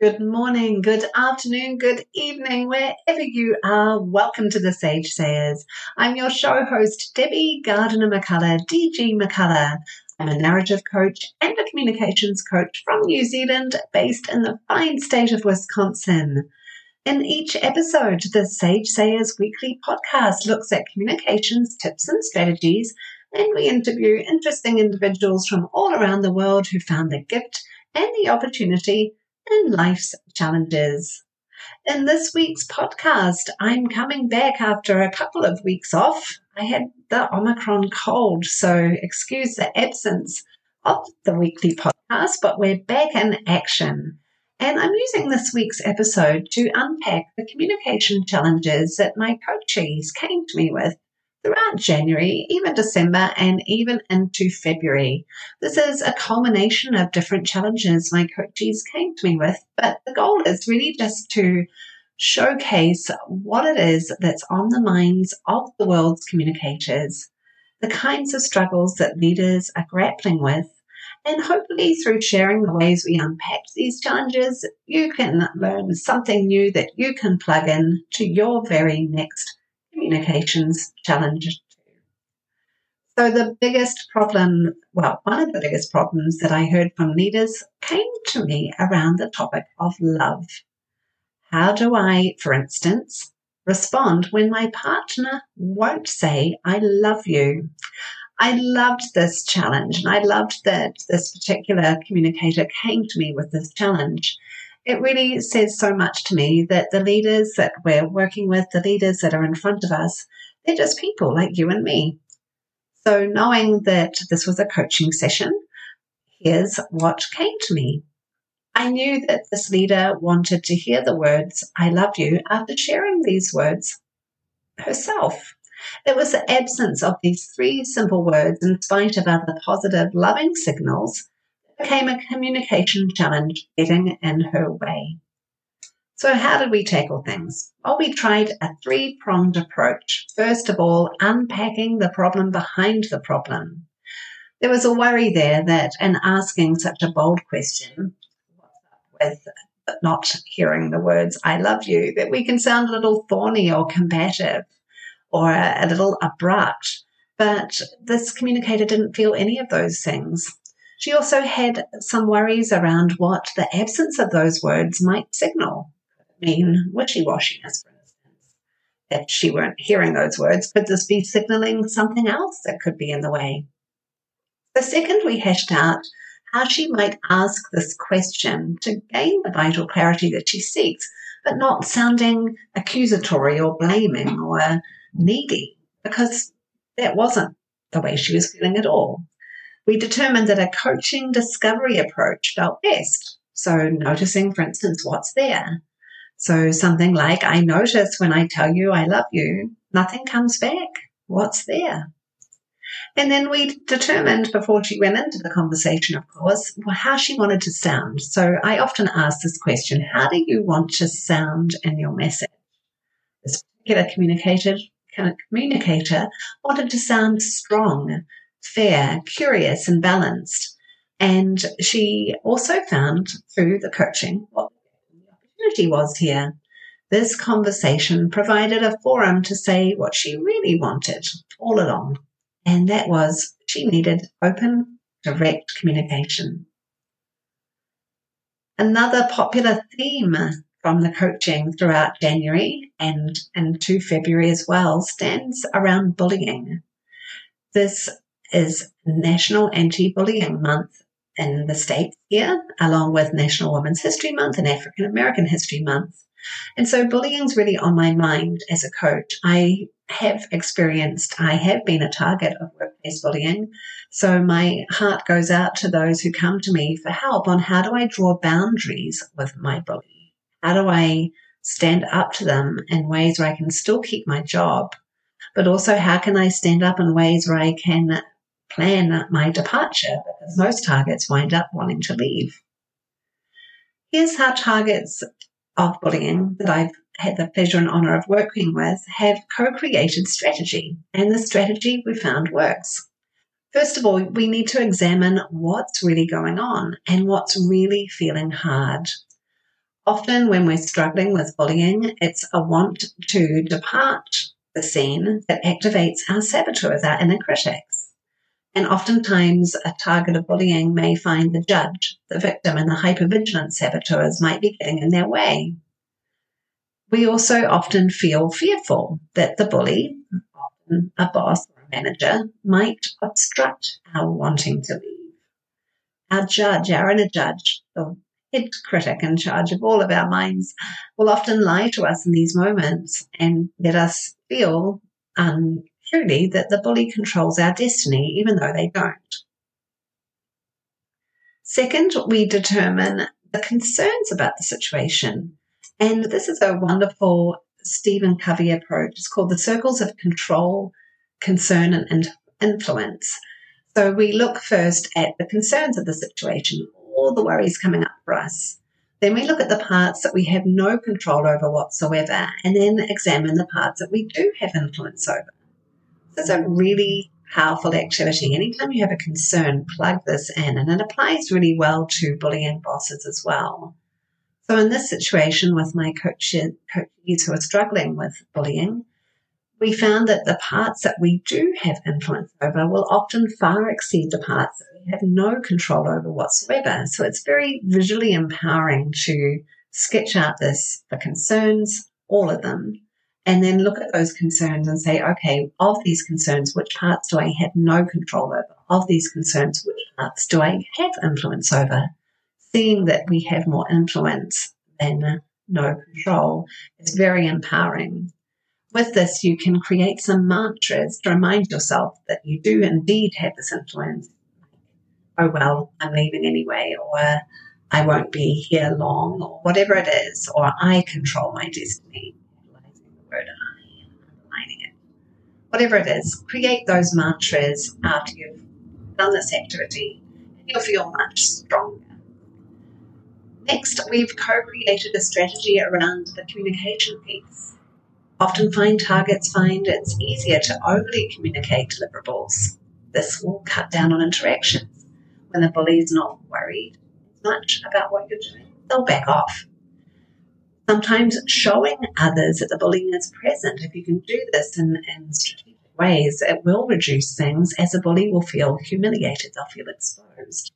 Good morning, good afternoon, good evening, wherever you are. Welcome to the Sage Sagers. I'm your show host, Debbie Gardiner McCullough, DG McCullough. I'm a narrative coach and a communications coach from New Zealand, based in the fine state of Wisconsin. In each episode, the Sage Sagers weekly podcast looks at communications tips and strategies, and we interview interesting individuals from all around the world who found the gift and the opportunity and life's challenges. In this week's podcast, I'm coming back after a couple of weeks off. I had the Omicron cold, so excuse the absence of the weekly podcast, but we're back in action. And I'm using this week's episode to unpack the communication challenges that my coachees came to me with throughout January, even December, and even into February. This is a culmination of different challenges my coaches came to me with, but the goal is really just to showcase what it is that's on the minds of the world's communicators, the kinds of struggles that leaders are grappling with. And hopefully, through sharing the ways we unpack these challenges, you can learn something new that you can plug in to your very next communications challenge So the biggest problem, well, one of the biggest problems that I heard from leaders came to me around the topic of love. How do I, for instance, respond when my partner won't say, I love you? I loved this challenge and I loved that this particular communicator came to me with this challenge it really says so much to me that the leaders that we're working with, the leaders that are in front of us, they're just people like you and me. So, knowing that this was a coaching session, here's what came to me. I knew that this leader wanted to hear the words, I love you, after sharing these words herself. It was the absence of these three simple words, in spite of other positive, loving signals, became a communication challenge getting in her way. So, how did we tackle things? Well, we tried a three pronged approach. First of all, unpacking the problem behind the problem. There was a worry there that in asking such a bold question, with not hearing the words, I love you, that we can sound a little thorny or combative or a little abrupt. But this communicator didn't feel any of those things. She also had some worries around what the absence of those words might signal. I mean wishy washiness, for instance. If she weren't hearing those words, could this be signaling something else that could be in the way? The second, we hashed out how she might ask this question to gain the vital clarity that she seeks, but not sounding accusatory or blaming or needy, because that wasn't the way she was feeling at all we determined that a coaching discovery approach felt best. So, noticing, for instance, what's there. So, something like, I notice when I tell you I love you, nothing comes back. What's there? And then we determined before she went into the conversation, of course, how she wanted to sound. So I often ask this question How do you want to sound in your message? This particular communicator, communicator wanted to sound strong, fair, curious, and balanced. And she also found through the coaching what the opportunity was here. This conversation provided a forum to say what she really wanted all along. And that was she needed open, direct communication. Another popular theme from the coaching throughout January and into February as well stands around bullying. This is National Anti-Bullying Month in the States here, along with National Women's History Month and African American History Month. And so bullying's really on my mind as a coach. I have experienced, I have been a target of workplace bullying. So my heart goes out to those who come to me for help on how do I draw boundaries with my bully? How do I stand up to them in ways where I can still keep my job, but also how can I stand up in ways where I can plan my departure because most targets wind up wanting to leave. Here's how targets of bullying that I've had the pleasure and honor of working with have co created strategy, and the strategy we found works. First of all, we need to examine what's really going on and what's really feeling hard. Often, when we're struggling with bullying, it's a want to depart the scene that activates our saboteurs, our inner critics. And oftentimes, a target of bullying may find the judge, the victim, and the hypervigilant saboteurs might be getting in their way. We also often feel fearful that the bully, often a boss or a manager, might obstruct our wanting to leave. Our judge, our inner judge, the head critic in charge of all of our minds will often lie to us in these moments and let us feel um, truly that the bully controls our destiny, even though they don't. Second, we determine the concerns about the situation. And this is a wonderful Stephen Covey approach. It's called the circles of control, concern, and influence. So we look first at the concerns of the situation, all the worries coming up for us. Then we look at the parts that we have no control over whatsoever, and then examine the parts that we do have influence over. So it's a really powerful activity. Anytime you have a concern, plug this in, and it applies really well to bullying bosses as well. So in this situation with my coaches, coaches who are struggling with bullying, we found that the parts that we do have influence over will often far exceed the parts that we have no control over whatsoever. So it's very visually empowering to sketch out this, the concerns, all of them, and then look at those concerns and say, okay, of these concerns, which parts do I have no control over? Of these concerns, which parts do I have influence over? Seeing that we have more influence than no control is very empowering with this, you can create some mantras to remind yourself that you do indeed have this influence. Oh, well, I'm leaving anyway, or I won't be here long, or whatever it is, or I control my destiny. Utilizing the word I, underlining it. Whatever it is, create those mantras after you've done this activity, and you'll feel much stronger. Next, we've co created a strategy around the communication piece Often find targets find it's easier to overly communicate deliverables. This will cut down on interactions. When the bully is not worried much about what you're doing, they'll back off. Sometimes showing others that the bullying is present, if you can do this in, in strategic ways, it will reduce things as the bully will feel humiliated, they'll feel exposed.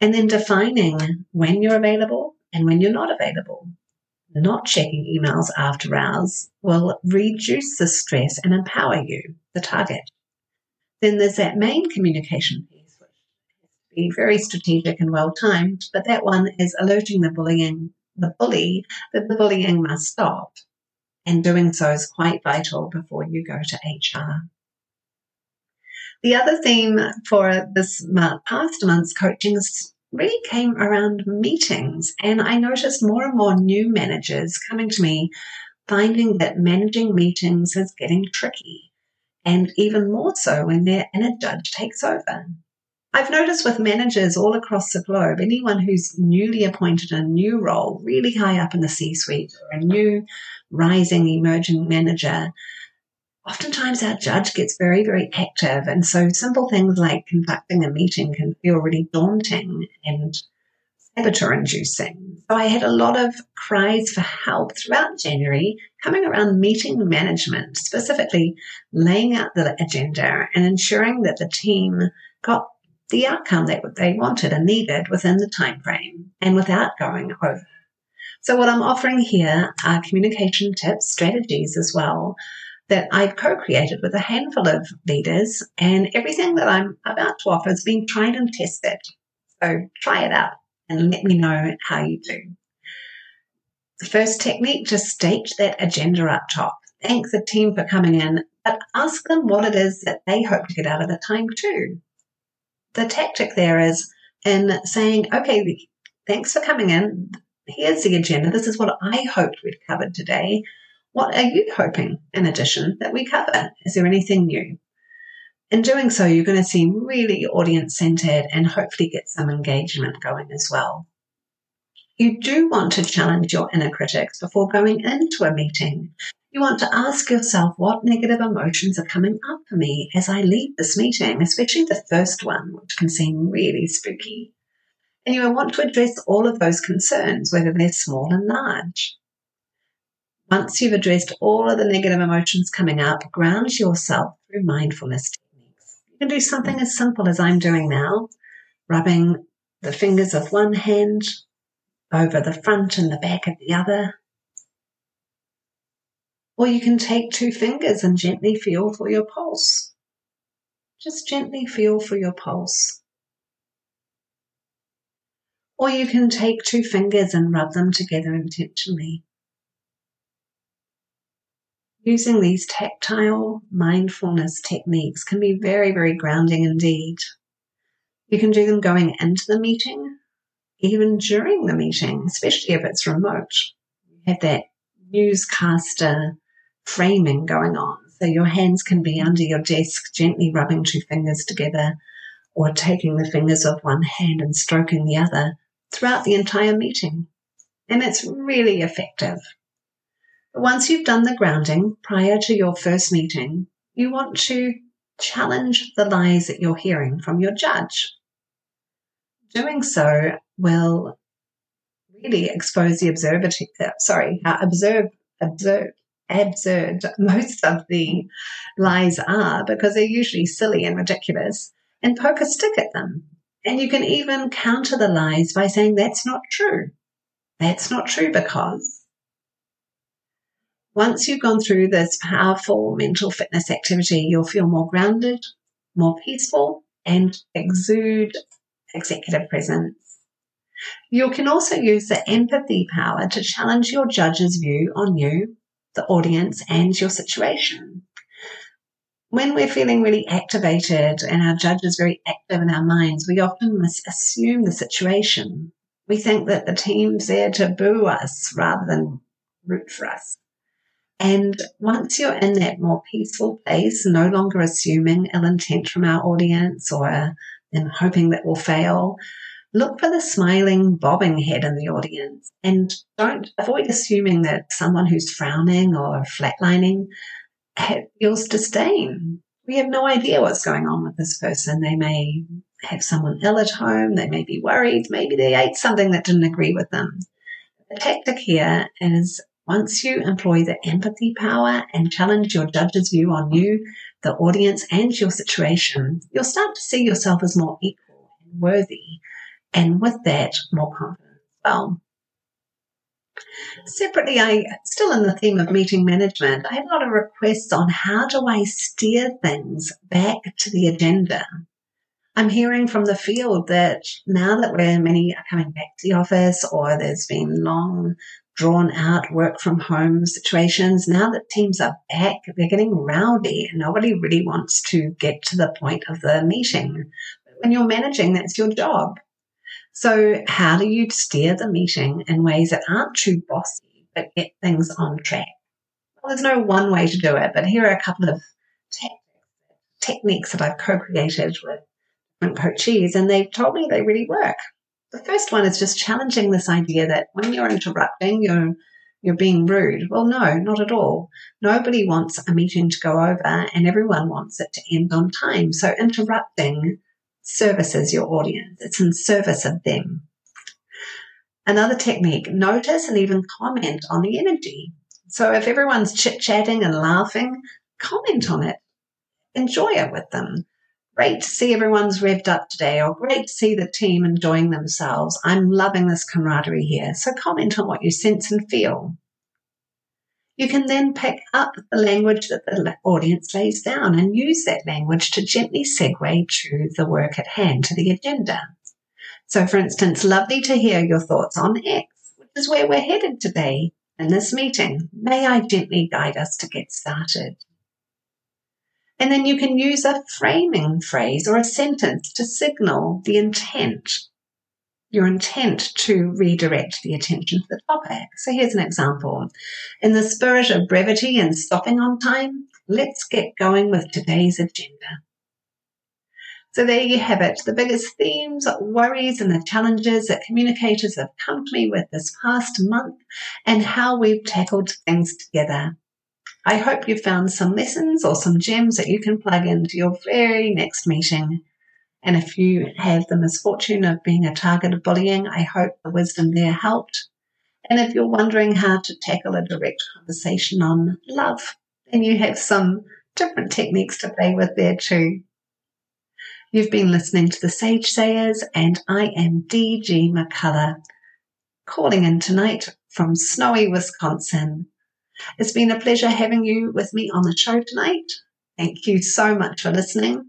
And then defining when you're available and when you're not available not checking emails after hours will reduce the stress and empower you, the target. Then there's that main communication piece, which has to be very strategic and well timed, but that one is alerting the bullying, the bully that the bullying must stop. And doing so is quite vital before you go to HR. The other theme for this past month's coaching really came around meetings. And I noticed more and more new managers coming to me, finding that managing meetings is getting tricky. And even more so when their inner judge takes over. I've noticed with managers all across the globe, anyone who's newly appointed a new role, really high up in the C suite, or a new rising emerging manager, oftentimes our judge gets very, very active. And so simple things like conducting a meeting can feel really daunting and saboteur inducing. So I had a lot of cries for help throughout January coming around meeting management, specifically laying out the agenda and ensuring that the team got the outcome that they wanted and needed within the time frame and without going over. So what I'm offering here are communication tips, strategies as well that I've co-created with a handful of leaders and everything that I'm about to offer has been tried and tested. So try it out and let me know how you do. The first technique, just state that agenda up top. Thank the team for coming in, but ask them what it is that they hope to get out of the time too. The tactic there is in saying, okay, thanks for coming in. Here's the agenda. This is what I hoped we'd covered today. What are you hoping, in addition, that we cover? Is there anything new? In doing so, you're going to seem really audience centered and hopefully get some engagement going as well. You do want to challenge your inner critics before going into a meeting. You want to ask yourself what negative emotions are coming up for me as I leave this meeting, especially the first one, which can seem really spooky. And you want to address all of those concerns, whether they're small and large. Once you've addressed all of the negative emotions coming up, ground yourself through mindfulness techniques. You can do something as simple as I'm doing now, rubbing the fingers of one hand over the front and the back of the other. Or you can take two fingers and gently feel for your pulse. Just gently feel for your pulse. Or you can take two fingers and rub them together intentionally. Using these tactile mindfulness techniques can be very, very grounding indeed. You can do them going into the meeting, even during the meeting, especially if it's remote. You have that newscaster framing going on. So your hands can be under your desk, gently rubbing two fingers together or taking the fingers of one hand and stroking the other throughout the entire meeting. And it's really effective. But once you've done the grounding prior to your first meeting, you want to challenge the lies that you're hearing from your judge. Doing so will really expose the observer, uh, sorry, uh, observe, observe, absurd most of the lies are because they're usually silly and ridiculous and poke a stick at them. And you can even counter the lies by saying that's not true. That's not true because once you've gone through this powerful mental fitness activity, you'll feel more grounded, more peaceful, and exude executive presence. You can also use the empathy power to challenge your judge's view on you, the audience, and your situation. When we're feeling really activated and our judge is very active in our minds, we often assume the situation. We think that the team's there to boo us rather than root for us. And once you're in that more peaceful place, no longer assuming ill intent from our audience or them hoping that we'll fail, look for the smiling, bobbing head in the audience and don't avoid assuming that someone who's frowning or flatlining feels disdain. We have no idea what's going on with this person. They may have someone ill at home. They may be worried. Maybe they ate something that didn't agree with them. The tactic here is once you employ the empathy power and challenge your judge's view on you, the audience, and your situation, you'll start to see yourself as more equal and worthy, and with that, more confident as well. Separately, I still in the theme of meeting management, I had a lot of requests on how do I steer things back to the agenda. I'm hearing from the field that now that we're many are coming back to the office or there's been long drawn out work from home situations. Now that teams are back, they're getting rowdy and nobody really wants to get to the point of the meeting. But When you're managing, that's your job. So how do you steer the meeting in ways that aren't too bossy, but get things on track? Well, there's no one way to do it, but here are a couple of techniques that I've co-created with different coaches and they've told me they really work. The first one is just challenging this idea that when you're interrupting, you're you're being rude. Well, no, not at all. Nobody wants a meeting to go over and everyone wants it to end on time. So interrupting services your audience. It's in service of them. Another technique, notice and even comment on the energy. So if everyone's chit chatting and laughing, comment on it. Enjoy it with them great to see everyone's revved up today, or great to see the team enjoying themselves. I'm loving this camaraderie here. So comment on what you sense and feel. You can then pick up the language that the audience lays down and use that language to gently segue to the work at hand, to the agenda. So, for instance, lovely to hear your thoughts on X, which is where we're headed today in this meeting. May I gently guide us to get started? And then you can use a framing phrase or a sentence to signal the intent, your intent to redirect the attention to the topic. So here's an example. In the spirit of brevity and stopping on time, let's get going with today's agenda. So there you have it, the biggest themes, worries, and the challenges that communicators have come to me with this past month and how we've tackled things together. I hope you found some lessons or some gems that you can plug into your very next meeting. And if you have the misfortune of being a target of bullying, I hope the wisdom there helped. And if you're wondering how to tackle a direct conversation on love, then you have some different techniques to play with there too. You've been listening to the Sage Sagers, and I am DG McCullough, calling in tonight from snowy Wisconsin. It's been a pleasure having you with me on the show tonight. Thank you so much for listening.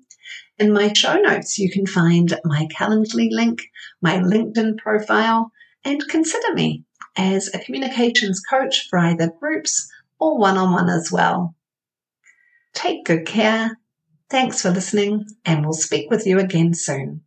In my show notes, you can find my Calendly link, my LinkedIn profile, and consider me as a communications coach for either groups or one on one as well. Take good care. Thanks for listening, and we'll speak with you again soon.